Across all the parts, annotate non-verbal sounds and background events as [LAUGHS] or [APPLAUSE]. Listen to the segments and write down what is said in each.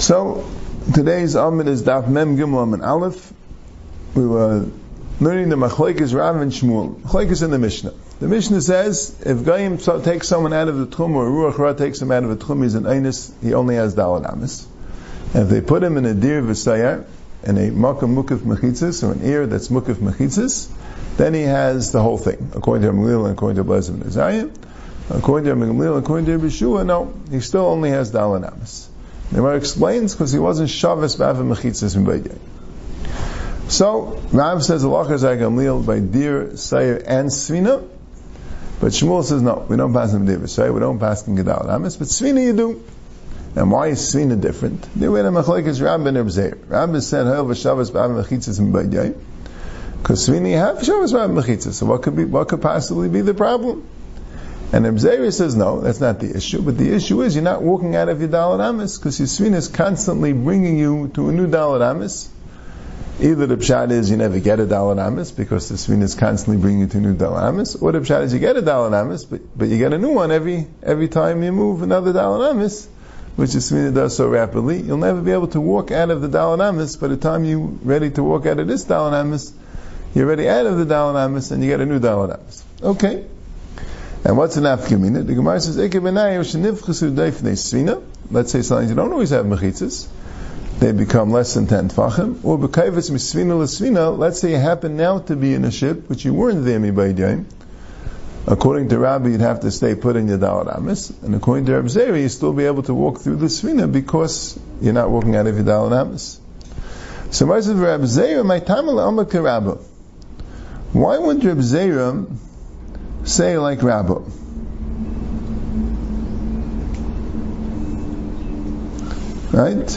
So, today's Amid is Daf Mem Gimel and Aleph. We were learning the Machlekes Rav and Shmuel. Machlekes in the Mishnah. The Mishnah says, if Goyim takes someone out of the Tchum, or Ruach Ra takes him out of the Tchum, he's an Einus, he only has Dalat Amis. And if they put him in a Dir V'Sayar, in a Makam Mukif Mechitzis, or an ear that's Mukif Mechitzis, then he has the whole thing, according to Gamliel and according to Blezim and According to Gamliel, according to Yeshua, no, he still only has Dalan Amis. The explains because he wasn't Shavis B'avim Mechitzis M'Beidei. So, Rav says Allah is Gamliel by Dir, Sayer, and Svina, but Shmuel says no, we don't pass him Dir, Sayer, we don't pass him Gedal Amis, but Svina you do. And why is Svina different? The way the Machlek is Rab ben Rebzeir. Rab said, Ha'il v'Shavas B'avim Mechitzis M'Beidei. Because Svini have Shavas B'avim Mechitzis. So what could be, what could possibly be the problem? And Abzeri says, no, that's not the issue. But the issue is you're not walking out of your Dalit Amis because your Svina is constantly bringing you to a new Dalit Amis. Either the pshat is you never get a Dalit Amis because the Svina is constantly bringing you to a new Dalit Amis, or the pshat is you get a Dalit Amis, but, but you get a new one every, every time you move another Dalit Amis, which the Svina does so rapidly. You'll never be able to walk out of the Dalit Amis by the time you're ready to walk out of this Dalit Amis, you're already out of the Dalit Amis and you get a new Dalit Amis. Okay. And what's an afkamina? The Gemara says, Let's say something you don't always have mechitzas. They become less than 10 tfachim. Or b'kayvitz misvina l'svina, let's say you happen now to be in a ship, which you weren't there mibaydayim. According to Rabbi, you'd have to stay put in your Dalat Amis. And according to Rabbi Zeri, you'd still be able to walk through the Svina because you're not walking out of your Dalat Amis. So, Rabbi Zeri, my time Why would Rabbi Zeri say like Rabbi. Right?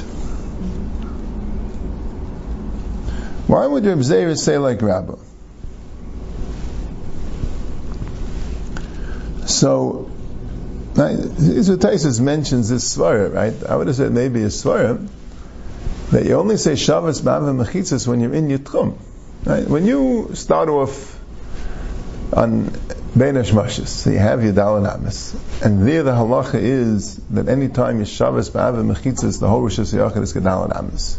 Why would Reb Zera say like Rabbi? So, right, Taisus mentions this svara, right? I would have said maybe a svara that you only say Shabbos Ba'ava Mechitzas when you're in Yitchum. Right? When you start off on Bein Hashmashis. So you have your Dalanamis. And there the halacha is that any time you Shabbos Ba'av Mechitzas, the whole Rosh Hashanah is Gedalanamis.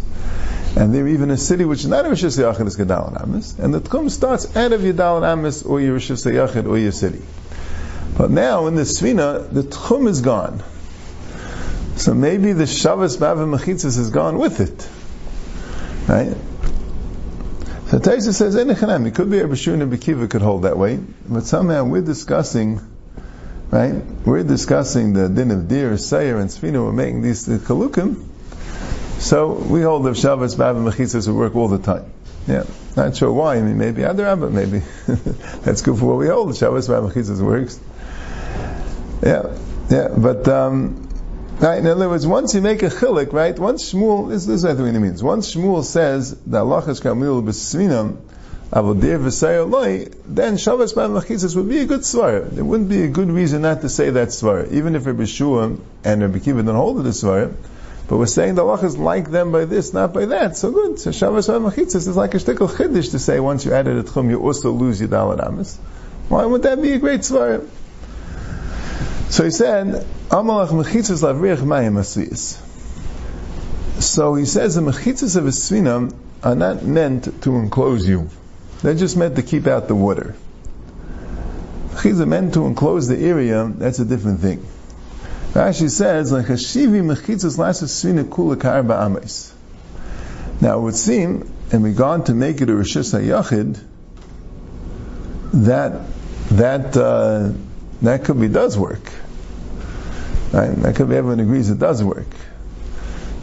And there even a city which is not a Rosh Hashanah is Gedalanamis. And the Tchum starts out of your Dalanamis or your Rosh Hashanah or your city. But now in the Svina, the Tchum is gone. So maybe the Shabbos Ba'av Mechitzas is gone with it. Right? So Taisa says, it could be Bashur and Bekiva could hold that way, but somehow we're discussing, right, we're discussing the din of deer, sayer, and svina, we're making these the kalukim, so we hold that Shabbos, Bab, and Mechitzas will work all the time. Yeah, not sure why, I mean, maybe Adarabba, maybe. [LAUGHS] That's good for what we hold, Shabbos, Bab, Mechitzas works. Yeah, yeah, but, um, Right? In other words, once you make a chilik, right? Once Shmuel, this, this is what it means. Once Shmuel says that Allah is kamil b'svinam, avodir v'sayer loy, then Shabbos b'al would be a good svara. There wouldn't be a good reason not to say that svara, even if Rabbi Shua and Rabbi Kiva don't hold it as svara. But we're saying the Allah is like them by this, not by that. So good. So Shabbos b'al is like a shtickle chiddush to say once you added a tchum, you also lose your dalad amis. Why would that be a great svara? So he said, Amalach mechitzas lavriach mayim asviyas. So he says the mechitzas of a svina are not meant to enclose you. They're just meant to keep out the water. Mechitzas meant to enclose the area, that's a different thing. Rashi says, like Hashivi mechitzas lasas svina kula karba ames. Now it would seem, in regard to make it a Rishis HaYachid, that, that, uh, that could be, does work. Right? That could be everyone agrees it does work.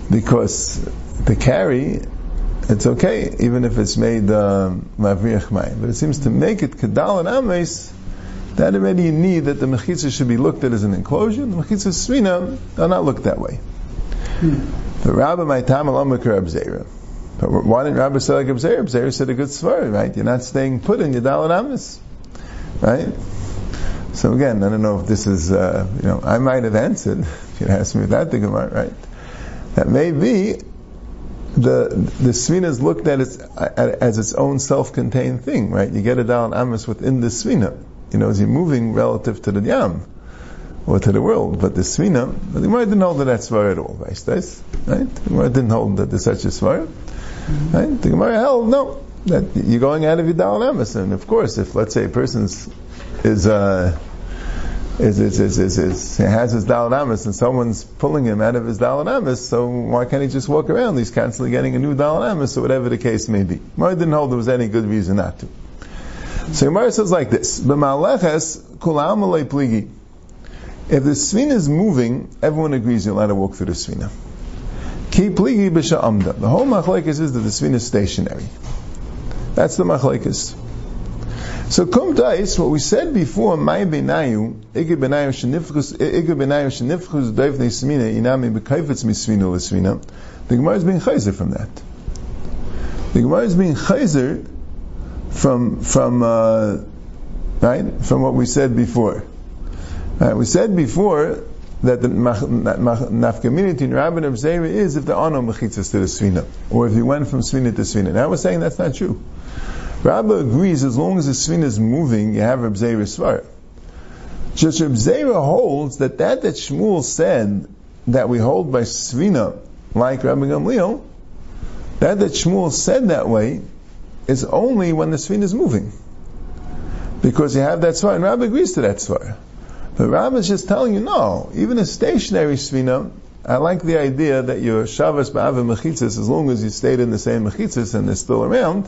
Because the carry, it's okay, even if it's made mavriach um, But it seems to make it kedal and ames, that already you need that the mechitza should be looked at as an enclosure. The mechitza svina are not looked that way. Hmm. But Rabbi Maitam alamakar abzera. But why didn't Rabbi say like abzera? Abzera said a good svar, right? You're not staying put in your dal and ames, right? So again, I don't know if this is, uh, you know, I might have answered if you'd asked me that the Gemara, right? That may be the the svina is looked at as, as its own self-contained thing, right? You get a dal and amis within the svina, you know, as you're moving relative to the yam. or to the world. But the Svina, the Gemara didn't hold that that's Svar at all, right? The Gemara didn't hold that there's such a Svar. Mm-hmm. Right? The Gemara held, no, that you're going out of your Dal And of course, if let's say a person's is, uh, is, is, is, is, is, has his Dalanamis and someone's pulling him out of his Dalanamis, so why can't he just walk around? He's constantly getting a new Dalanamis, or whatever the case may be. Gemara didn't hold there was any good reason not to. So Gemara says like this, B'maleches kulam pligi. If the svina is moving, everyone agrees you're allowed to walk through the svina. Ki pligi b'sha'amda. The whole machlekes is that the svina is stationary. That's the machlekes. So kum dais, what we said before, may benayu, ige benayu shenifchus, ige benayu shenifchus inami b'kaifetz misvina l'svina. The Gemara is being chayzer from that. The Gemara is being chayzer from from uh, right from what we said before. Right, we said before that the nafkamina in Rabban of Zera is if there are no mechitzas to the svina, or if you went from svina to svina. Now we're saying that's not true. Rabba agrees as long as the svina is moving, you have Reb Zera svara. Just Reb Zera holds that that that Shmuel said that we hold by svina, like Rabbi Gamliel, that that Shmuel said that way is only when the svina is moving. Because you have that svara, and Rabbi agrees to that svara. But Rabbi is just telling you, no, even a stationary svina, I like the idea that your Shavas Ba'ava Mechitzis, as long as you stayed in the same Mechitzis and they're still around,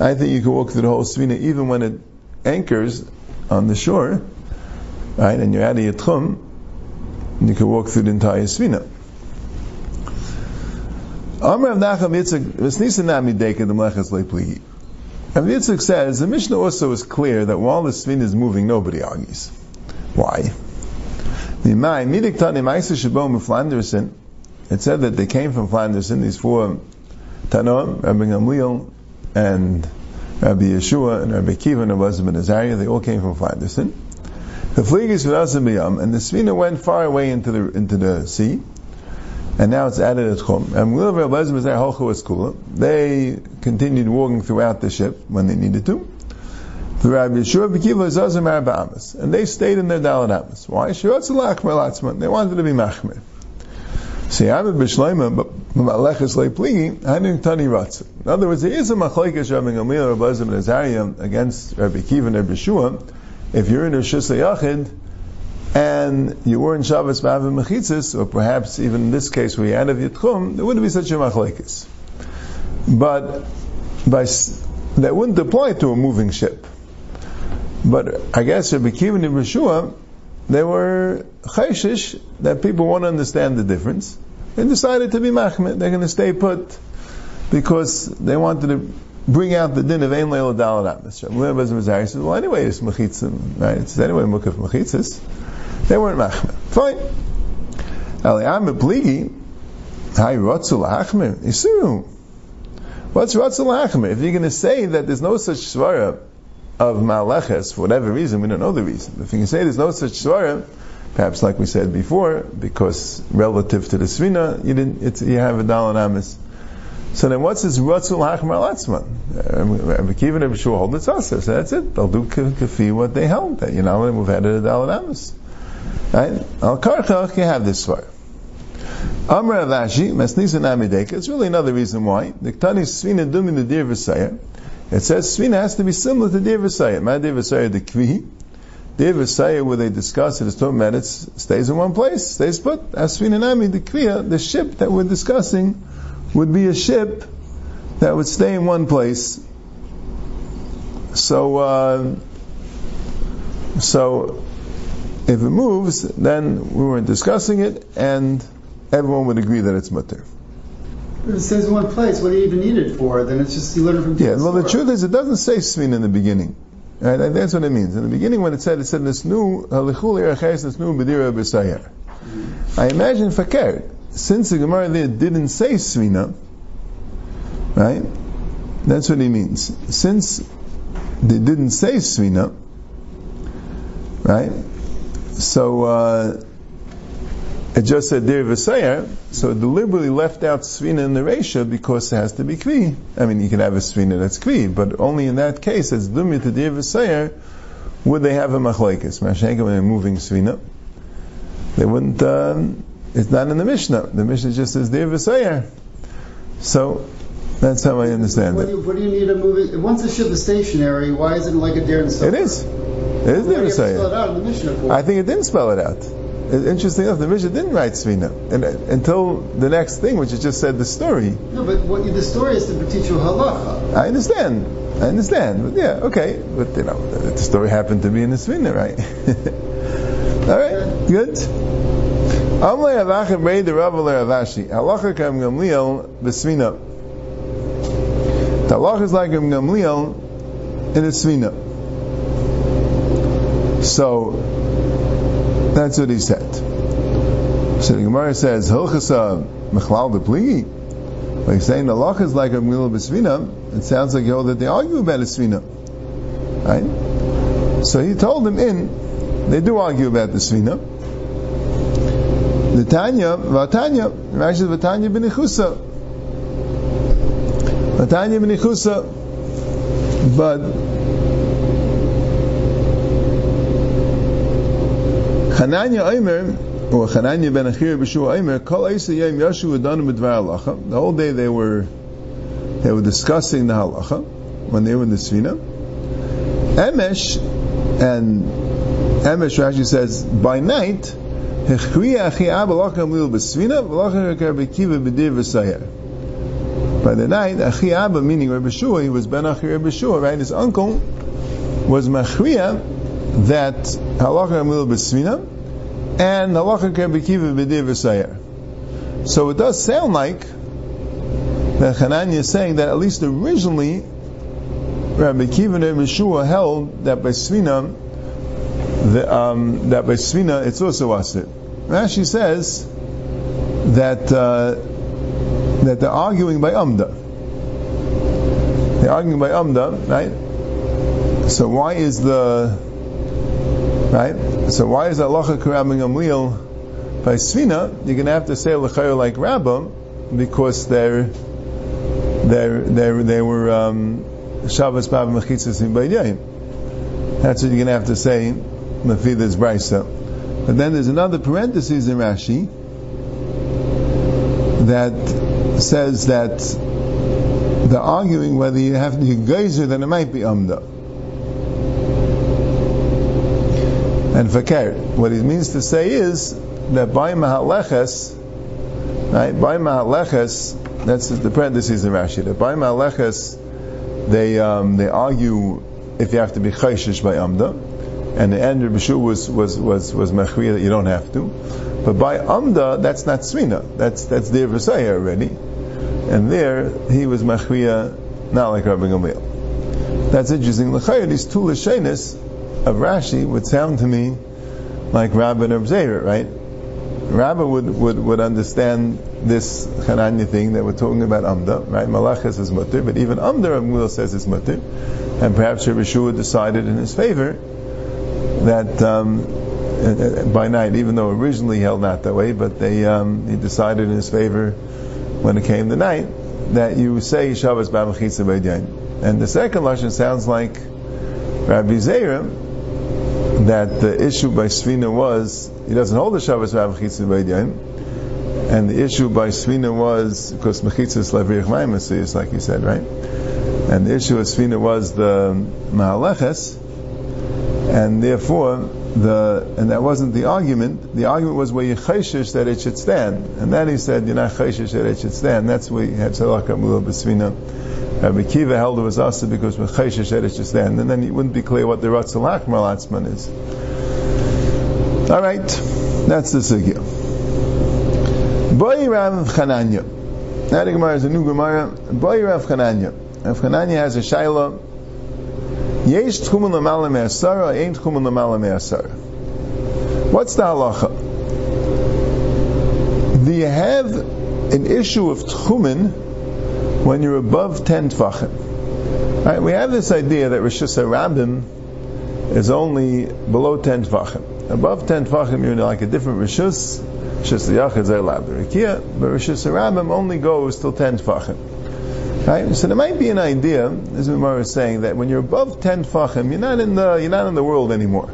I think you can walk through the whole svina even when it anchors on the shore, right, and you're out of your tchum, you can walk through the entire svina. Amr of Nacham Yitzchak, Vesnisa Nami the Mlechas Lepligi. And Yitzchak says, the Mishnah also is clear that while the svina is moving, nobody argues. Why? It said that they came from Flanderson, these four Tanoim, Rabbi Gamliel, and Rabbi Yeshua, and Rabbi Kiva, and Rabbi ben Azariah, they all came from Flanderson. The Fligis Vidasabiyam, and the Svina went far away into the, into the sea, and now it's added at Chum. And they continued walking throughout the ship when they needed to. And they stayed in their Dalit Amas. Why? They wanted to be Machmir. See, I'm a Bishleima, but In other words, there is a Machlekes Rabbi Gamliel, Rabbi Zim, and Azariah against Rabbi Kiva and Rabbi Shua. If you're in a Shisa Yachid, and you were in Shabbos Ba'av Mechitzis, or perhaps even in this case where you're out of Yitchum, there wouldn't be such a Machlekes. But by, that wouldn't apply to a moving ship. But I guess Rabbi Kiva and Yeshua, they were chayshish that people won't understand the difference. They decided to be machmet. They're going to stay put because they wanted to bring out the din of ein leil dalat atmas. says, well, anyway, it's mechitzim, right? It's anyway mukaf mechitzis. They weren't machmet. Fine. Aliyam pligi, hay rotzul hachmer. Yisuru. What's rotzul hachmer? If you're going to say that there's no such svara of Maleches, for whatever reason, we don't know the reason. If you can say there's no such Svarim, perhaps like we said before, because relative to the Svina, you didn't, you have a Dalan Amis. So then what's this Ratzul Hachmar Latzman? Rabbi and Rabbi hold it So that's it. They'll do kafi what they held. That you know, to move ahead of the Dalan Amis. Right? Al Karchach, you have this Svar. Amr Avashi, Mesnisa Namideka, it's really another reason why. The Ktani Svina Dumi the Dir V'Sayah, it says Svina has to be similar to Deir V'Sayah. My Deir V'Sayah, the Kvi. Deir V'Sayah, where they discuss it, is talking about it, stays in one place, stays put. As Svina Nami, the Kviya, the ship that we're discussing, would be a ship that would stay in one place. So, uh, so, if it moves, then we weren't discussing it, and everyone would agree that it's mutter it stays in one place, what do you even need it for? Then it's just you learn from. Yeah, well, the truth is, it doesn't say svin in the beginning. Right? And that's what it means. In the beginning, when it said, it said nisnu halichul b'sayer. I imagine fakir, since the Gemara there didn't say svina, right? That's what he means. Since they didn't say svina, right? So. Uh, it just said Dir V'Sayer, so it deliberately left out Svina in the Resha because it has to be Kvi. I mean, you can have a Svina that's Kvi, but only in that case, as Dumya to Dir V'Sayer, would they have a Machlaikis? Mashenka when they're moving Svina. they wouldn't. Um, it's not in the Mishnah. The Mishnah just says there v'sayer. So that's how I understand What it. do, you, what do you need a movie? Once the ship is stationary, why isn't it like a deer and It is. It is Why there do you have to spell it v'sayer. out in the Mishnah for? I think it didn't spell it out. Interesting enough, the Mishnah didn't write Svina and, uh, until the next thing, which it just said the story. no, but what, the story is to teach you halacha. I understand. I understand. But yeah, okay. But you know, the story happened to be in the Svina, right? [LAUGHS] All right, good. Amle Avachim Rei the Rav Ravashi. Halacha Kam Gamliel B'Svina. The halacha is like Gamliel in a Svina. So that's what he said. So the Gemara says Hilchasa uh, Mechlal de Pligi. By saying the halacha is like a Gamliel B'Svina, it sounds like know, that they argue about a Svina. Right? So he told them in, they do argue about the Svina. The Tanya, Vatanya, Rashi Vatanya b'nichusa. Vatanya b'nichusa. But Chananya Omer, or Chananya ben Achir b'Shua Omer, Kol Eisa Yom Yoshu Adonu B'Dvar Halacha. The whole day they were they were discussing the halacha when they were in the Svina. Emesh and Emesh Rashi says by night. By the night, Achi Abba, meaning Rabbi Shua, he was Ben Achi Rabbi Shua, right? His uncle was Machriya that Halacha Lil B'Svina and Halacha Rabbi Kiva B'Dir V'Sayer. So it does sound like that Hananiah is saying that at least originally Rabbi Kiva and Rabbi Shua held that by Svina the, um, that by Svina it's also asit. Rashi says that uh, that they're arguing by Amda. They're arguing by Amda, right? So why is the right? So why is Allah karabbing Amliel by Svina? You're going to have to say l'chayr like Rabbah because they're they're they they were um, Shabbos Bav Mechitzas in Baydayim. That's what you're going to have to say Mafida's Brisa. But then there's another parenthesis in Rashi that says that they're arguing whether you have to be geyser, then it might be Amda. And Fakir, what he means to say is that by Mahaleches, right, by Mahaleches, that's the parentheses in Rashi, that by Mahaleches, they, um, they argue if you have to be chayshish by Amda, and the end of Bishu was was was was mechriya that you don't have to. But by Amda, that's not Svina. That's that's their Versailles already, and there he was mechriya, not like Rabbi Gamliel. That's interesting. L'chayr, these two lashenis of Rashi would sound to me like Rabbi and Zera, right? Rabbi would, would, would understand this Hananya thing that we're talking about Amda, right? Malachas is mutter, but even Amda, Rabbi says is mutter, and perhaps Rabbi Shua decided in his favor that um, by night, even though originally he held not that way, but they um, he decided in his favor when it came the night that you say Shabbos B'Amachitza B'Yadyain. And the second lashon sounds like Rabbi Zera that the issue by Svina was he doesn't hold the Shabbos B'Amachitza B'Yadyain, and the issue by Svina was because Mechitza is Levrich Maimas, like you said, right? And the issue of Svina was the Mahaleches and therefore the and that wasn't the argument. The argument was where you chayshish that it should stand, and then he said you're not chayshish that it should stand. That's where you had tzalaka mula b'svina. Uh, Rabbi Kiva held it was asa because we're chayshish that it should stand, and then it wouldn't be clear what the ratzalak malatzman is. All right, that's the sugya. Boy Rav Chananya. Now the Gemara is a new Gemara. Boy Rav Chananya. Rav Chananya has a shaila. Yesh tchumen lamala me'asara, ain't tchumen lamala me'asara. What's the halacha? Do you have an issue of tchumen when you're above 10 tvachim? Right, we have this idea that Rosh Hashanah is only below 10 tvachim. Above 10 tvachim, you're like a different. Rishus Yachid is allowed but Rosh Hashanah only goes till 10 tvachim. Right? So there might be an idea, as Umar is saying, that when you're above ten tfachim, you're not in the you're not in the world anymore.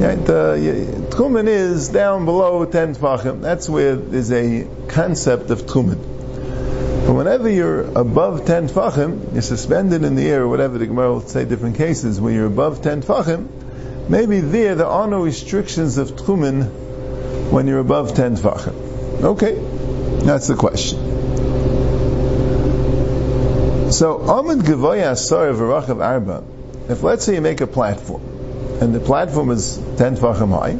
Right? Uh, is down below 10 Tvachim. That's where there's a concept of Tchumen. Whenever you're above 10 Tvachim, you're suspended in the air or whatever, the Gemara will say different cases, when you're above 10 Tvachim, maybe there, there are no restrictions of Tchumen when you're above 10 Tvachim. Okay, that's the question. So, Amid Gavoya Asar V'Rachav Arba, if let's say you make a platform, and the platform is 10 Tvachim high,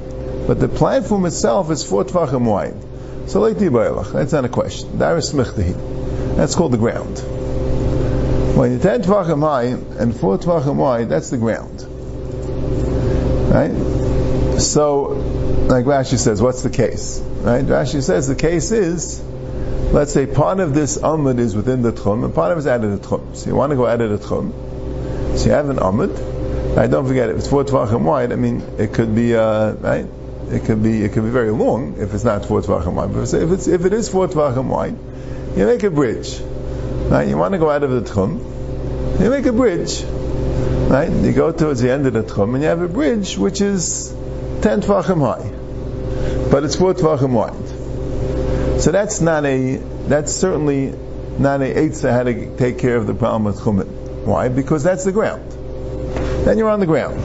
but the platform itself is 4 Tvachim wide. So, like the baylach, that's not a question. Daris That's called the ground. When you're 10 Tvachim high and 4 Tvachim wide, that's the ground. Right? So, like Rashi says, what's the case? Right? Rashi says the case is let's say part of this Amud is within the Tchum, and part of it is out of the Tchum. So you want to go out of the Tchum. So you have an Amud. Right, don't forget, if it's four tvachim wide, I mean, it could be, uh, right? It could be, it could be very long if it's not four tvachim wide. But if it's, if it is four tvachim wide, you make a bridge. Right? You want to go out of the Tchum. You make a bridge. Right? You go towards the end of the Tchum, and you have a bridge which is 10 tvachim high. But it's four tvachim wide. So that's not a, that's certainly not a eitzah how to take care of the problem with chumit. Why? Because that's the ground. Then you're on the ground.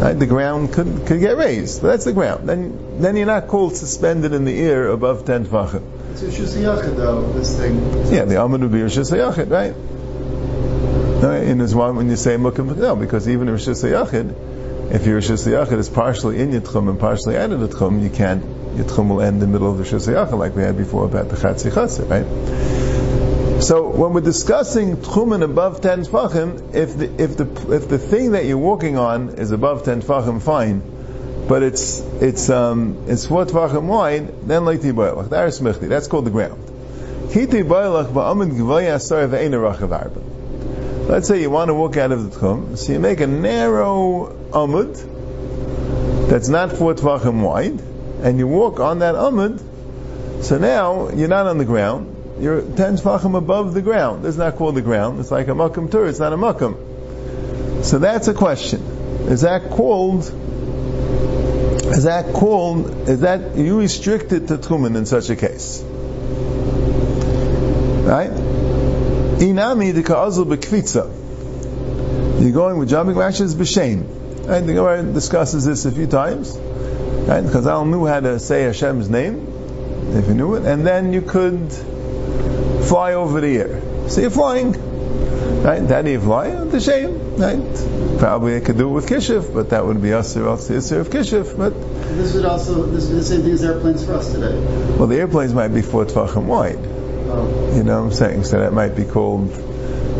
Right? The ground could, could get raised, that's the ground. Then, then you're not called suspended in the air above 10 tfachim. It's Rishus though, this thing. Yeah, the be Rishus Yachid, right? And there's one when you say Mukim, no, because even in Rishus Yachid, if your Rishus Yachid is partially in Yitchum and partially out of the Tchum, you can't Yitchum will end in the middle of the Shusayachah, like we had before about the Chatzi Chatzir, right? So when we're discussing Tchumen above 10 Tfachim, if the, if the, if the thing that you're walking on is above 10 Tfachim, fine. But it's, it's, um, it's 4 Tfachim wide, then Leiti Boilach. That's called the ground. Kiti Boilach ba'amid gvaya asar ve'ena rachav arba. Let's say you want to walk out of the Tchum, so you make a narrow amud that's not 4 Tfachim wide, and you walk on that amud, so now you're not on the ground. You're ten tefachim above the ground. Is not called the ground. It's like a makam tur. It's not a makam. So that's a question. Is that called? Is that called? Is that you restricted to tchumen in such a case? Right? Inami de ka'azul bekvitza. You're going with jumping rashes b'shem. Right? The Gemara discusses this a few times. Right? Chazal knew how to say Hashem's name, if you knew it, and then you could fly over the air. So you're flying. Right? How do you fly? The shame. Right? Probably I could do it with kishif, but that would be also usher of kishif. But this would also this would be the same thing as airplanes for us today. Well, the airplanes might be four tvachim wide. Oh. You know what I'm saying? So that might be called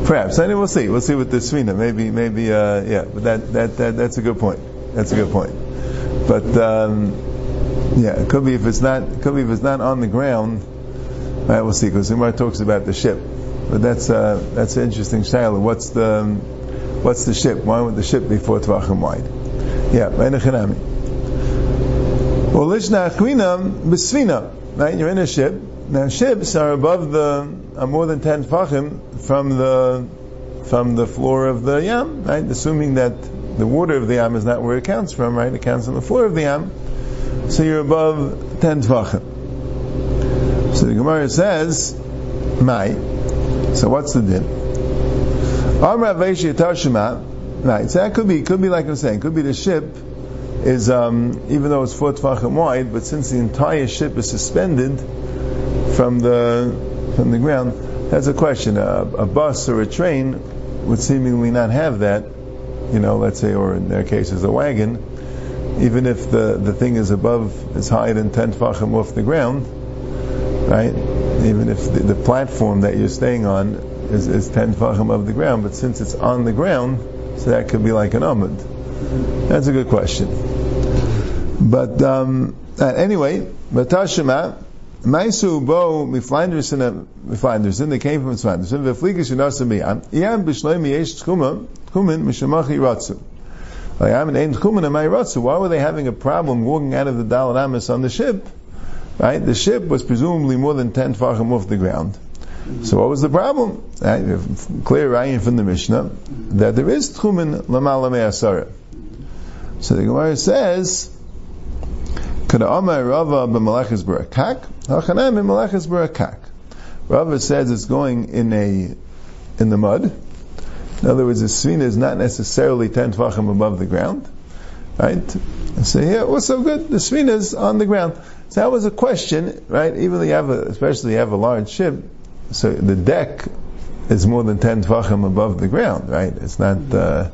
perhaps. I mean, we'll see. We'll see with the Svina. Maybe, maybe, uh, yeah. But that, that, that, that's a good point. That's a good point. But um, yeah, it could be if it's not, it could be if it's not on the ground. Right, we'll see. Because Umar talks about the ship, but that's uh, that's an interesting style. What's the what's the ship? Why would the ship be four tvachim wide? Yeah, Enechanami. Well, lishna achrinam. Right, you're in a ship. Now ships are above the are more than ten tvachim from the from the floor of the yam. Right, assuming that the water of the yam is not where it counts from, right? It counts on the floor of the yam. So you're above 10 tvachim. So the Gemara says, Mai. So what's the din? Right, so that could be, could be like I'm saying, could be the ship is, um, even though it's four tvachim wide, but since the entire ship is suspended from the, from the ground, that's a question. A, a bus or a train would seemingly not have that, you know, let's say, or in their case, cases, a wagon, even if the, the thing is above, is higher than 10 tfachim off the ground, right? Even if the, the, platform that you're staying on is, is 10 tfachim above the ground, but since it's on the ground, so that could be like an amud. That's a good question. But um, uh, anyway, Batashima, Maisu bo miflinders in miflinders in they came from miflinders in veflikas yinasa miyam yam b'shloim yesh tchumin mishamachi ratzu yam and ein tchumin amay ratzu why were they having a problem walking out of the Dalit Amis on the ship? Right? The ship was presumably more than 10 tfachim off the ground so what was the problem right? clear raya from the Mishnah that there is tchumin lamala me'asara So the Gemara says, "Could Amar Rava b'malachis barakak, hachanam b'malachis barakak." Rava says it's going in a in the mud. In other words, the svina is not necessarily ten tvachim above the ground, right? So here, what's so good? The svina is on the ground. So that was a question, right? Even though you have, a, especially you have a large ship, so the deck is more than ten tvachim above the ground, right? It's not. Uh,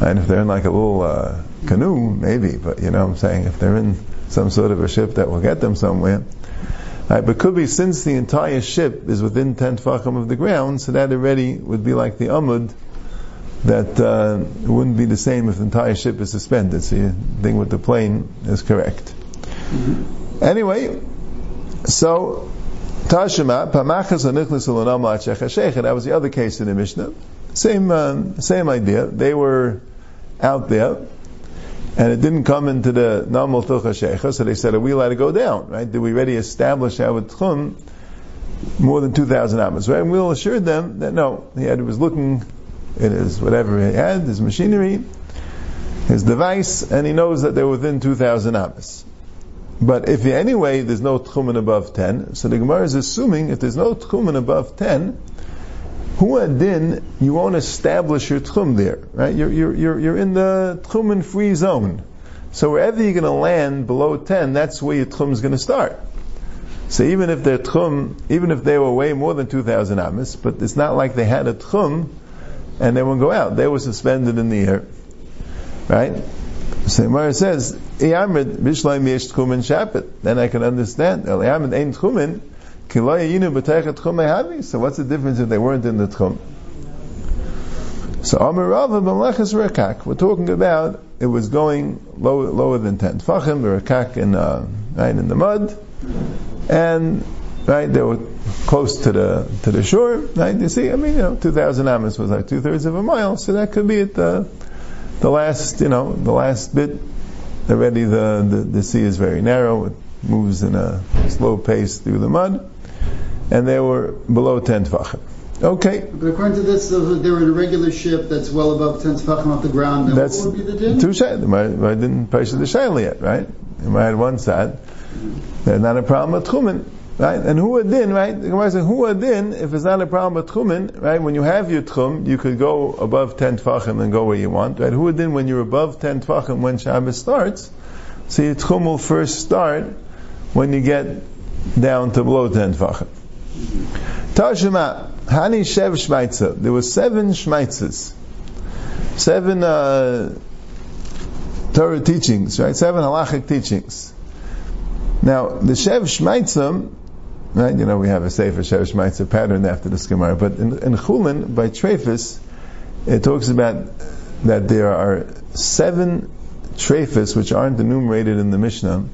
and if they're in like a little uh, canoe, maybe, but you know what I'm saying, if they're in some sort of a ship that will get them somewhere, right, but could be since the entire ship is within 10 tfachim of the ground, so that already would be like the amud, that uh, it wouldn't be the same if the entire ship is suspended. So the thing with the plane is correct. Mm-hmm. Anyway, so Tashima, Pamachas Anichlis that was the other case in the Mishnah. Same, uh, same idea. They were out there, and it didn't come into the Namal Shecha, so they said, are we allowed to go down, right? Did we already establish our Tchum more than 2,000 amas, right? And we all assured them that no, he had, was looking at his, whatever he had, his machinery, his device, and he knows that they're within 2,000 amas. But if anyway there's no tchumen above 10, so the Gemara is assuming if there's no tchumen above 10, Huadin, you won't establish your tchum there, right? You're, you're, you're, you're in the tchumen free zone. So wherever you're going to land below 10, that's where your tchum is going to start. So even if their tchum, even if they were way more than 2,000 amis, but it's not like they had a tchum and they won't go out. They were suspended in the air. Right? So Mara says, then I can understand. So what's the difference if they weren't in the tchum? So Amar Rava b'meleches rekak. We're talking about it was going lower, lower than ten tfachim, rekak in uh, right in the mud, and right they were close to the to the shore. Right, you see, I mean, you know, two thousand amos was like two thirds of a mile, so that could be at the the last, you know, the last bit. Already the, the, the sea is very narrow; it moves in a slow pace through the mud and they were below 10 tfachim. Okay. But according to this, they were in a regular ship that's well above 10 tfachim off the ground. Then that's what would be the din? Two shayla. I didn't purchase the shayla yet, right? You had one side. There's not a problem with chumin, right? And who din, right? The Gemara says who din if it's not a problem with chumin, right? When you have your tchum, you could go above 10 tfachim and go where you want, right? Who din when you're above 10 tfachim when Shabbos starts, so your tchum will first start when you get down to below 10 tfachim. Tashima, Hani Shev Shmaitza. There were seven Shmaitzas. Seven uh, Torah teachings, right? Seven halachic teachings. Now, the Shev Shmaitza, right? You know, we have a Sefer Shev Shmaitza pattern after the Gemara, but in, in Chulin, by Trefus, it talks about that there are seven Trefus which aren't enumerated in the Mishnah,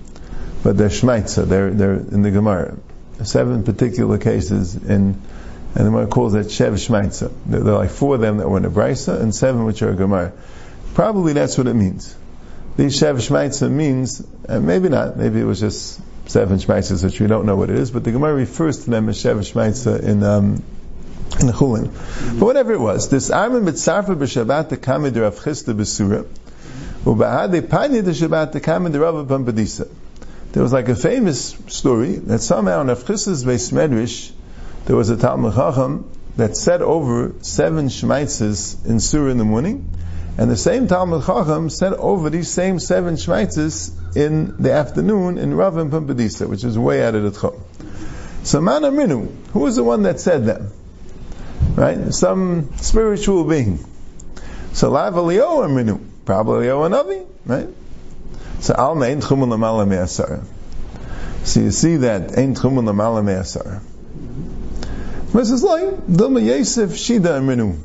but they're Shmaitza, they're, they're in the Gemara seven particular cases in, and the Gemara calls that Shev Shmaitza. There, are like four of them that were in a Brisa and seven which are a Gemara. Probably that's what it means. These Shev Shmaitza means, and maybe not, maybe it was just seven Shmaitzas which we don't know what it is, but the Gemara refers to them as seven Shmaitza in, um, in the Chulin. But whatever it was, this Armin Mitzarfa b'Shabbat the Kamid Rav Chisda b'Sura, Ubahad Pani the Shabbat the Kamid Rav Pumbedisa there was like a famous story that somehow in Avchis's Beis Medrash, there was a Talmud Chacham that said over seven Shmaitzes in Surah in the morning, and the same Talmud Chacham said over these same seven Shmaitzes in the afternoon in Rav and which is way out of the Tchum. So Mana Minu, who was the one that said them? Right? Some spiritual being. So Lav Minu, probably Eliyahu Navi, right? So Alma ain't chumun lamala me'asara. So you see that ain't chumun lamala. This is like Dilma Yosef Shida Amrinu.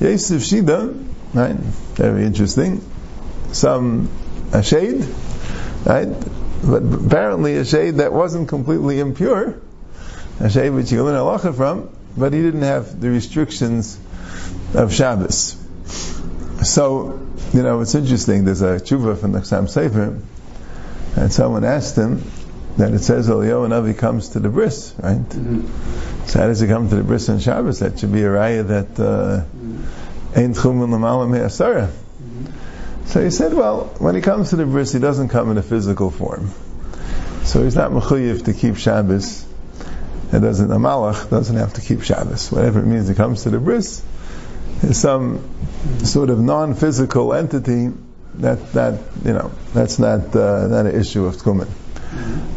Yosef Shida, right? Very interesting. Some a shade, right? But apparently a shade that wasn't completely impure, a shade which you learn halacha from, but he didn't have the restrictions of Shabbos. So you know, it's interesting. There's a tshuva from the Chassam Sofer, and someone asked him that it says Eliyahu Navi comes to the bris, right? Mm-hmm. So how does he come to the bris on Shabbos? That should be a raya that uh, So he said, well, when he comes to the bris, he doesn't come in a physical form. So he's not mechuyev to keep Shabbos. It doesn't, a malach doesn't have to keep Shabbos. Whatever it means, he comes to the bris. There's some sort of non-physical entity that, that, you know, that's not, uh, not an issue of tkumen.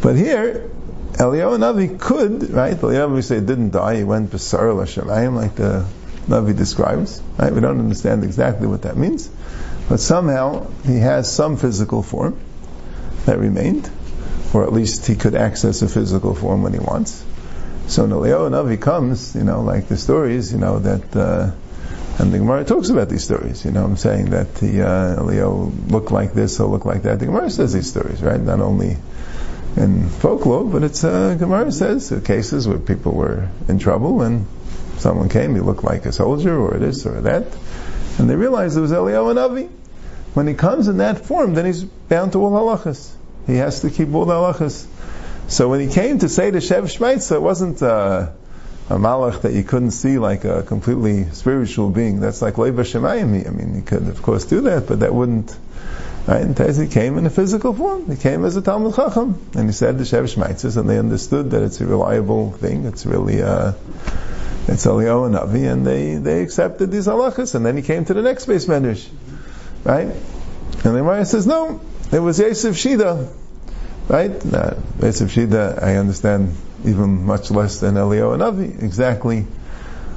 But here, Eliyahu Navi could, right? Eliyahu we say didn't die, he went Besar Lashamayim, like the Navi describes, right? We don't understand exactly what that means. But somehow he has some physical form that remained, or at least he could access a physical form when he wants. So Eliyahu Navi comes, you know, like the stories, you know, that, uh, and the Gemara talks about these stories, you know, I'm saying that the, uh, Eliyahu looked like this or looked like that. The Gemara says these stories, right? Not only in folklore, but it's uh, Gemara says cases where people were in trouble and someone came, he looked like a soldier or this or that, and they realized it was Eliyahu Navi. When he comes in that form, then he's bound to all halachas. He has to keep all halachas. So when he came to say the Shev Shmeitza, it wasn't uh, a malach that you couldn't see like a completely spiritual being. That's like Leva Shemayim. I mean, he could of course do that, but that wouldn't Right? And Tezi came in a physical form. He came as a Talmud Chacham, and he said the Shev Shmaitzes, and they understood that it's a reliable thing. It's really uh, it's Eliyahu and Avi, and they, they accepted these halachas. And then he came to the next base medrash, right? And the Gemara says, no, it was Yosef Shida, right? Uh, Yosef Shida, I understand even much less than Eliyahu and Avi, Exactly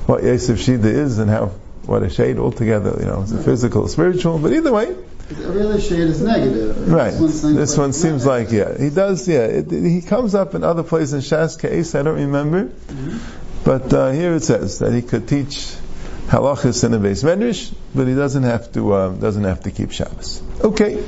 what Yosef Shida is and how what a shade altogether. You know, it's a physical, spiritual, but either way. Every other shade is negative. Right. This, this one seems like yeah. He does yeah. It, it, he comes up in other places in Shas case. I don't remember, mm-hmm. But uh, here it says that he could teach halachas in a base medrash, but he doesn't have to uh, doesn't have to keep Shabbos. Okay.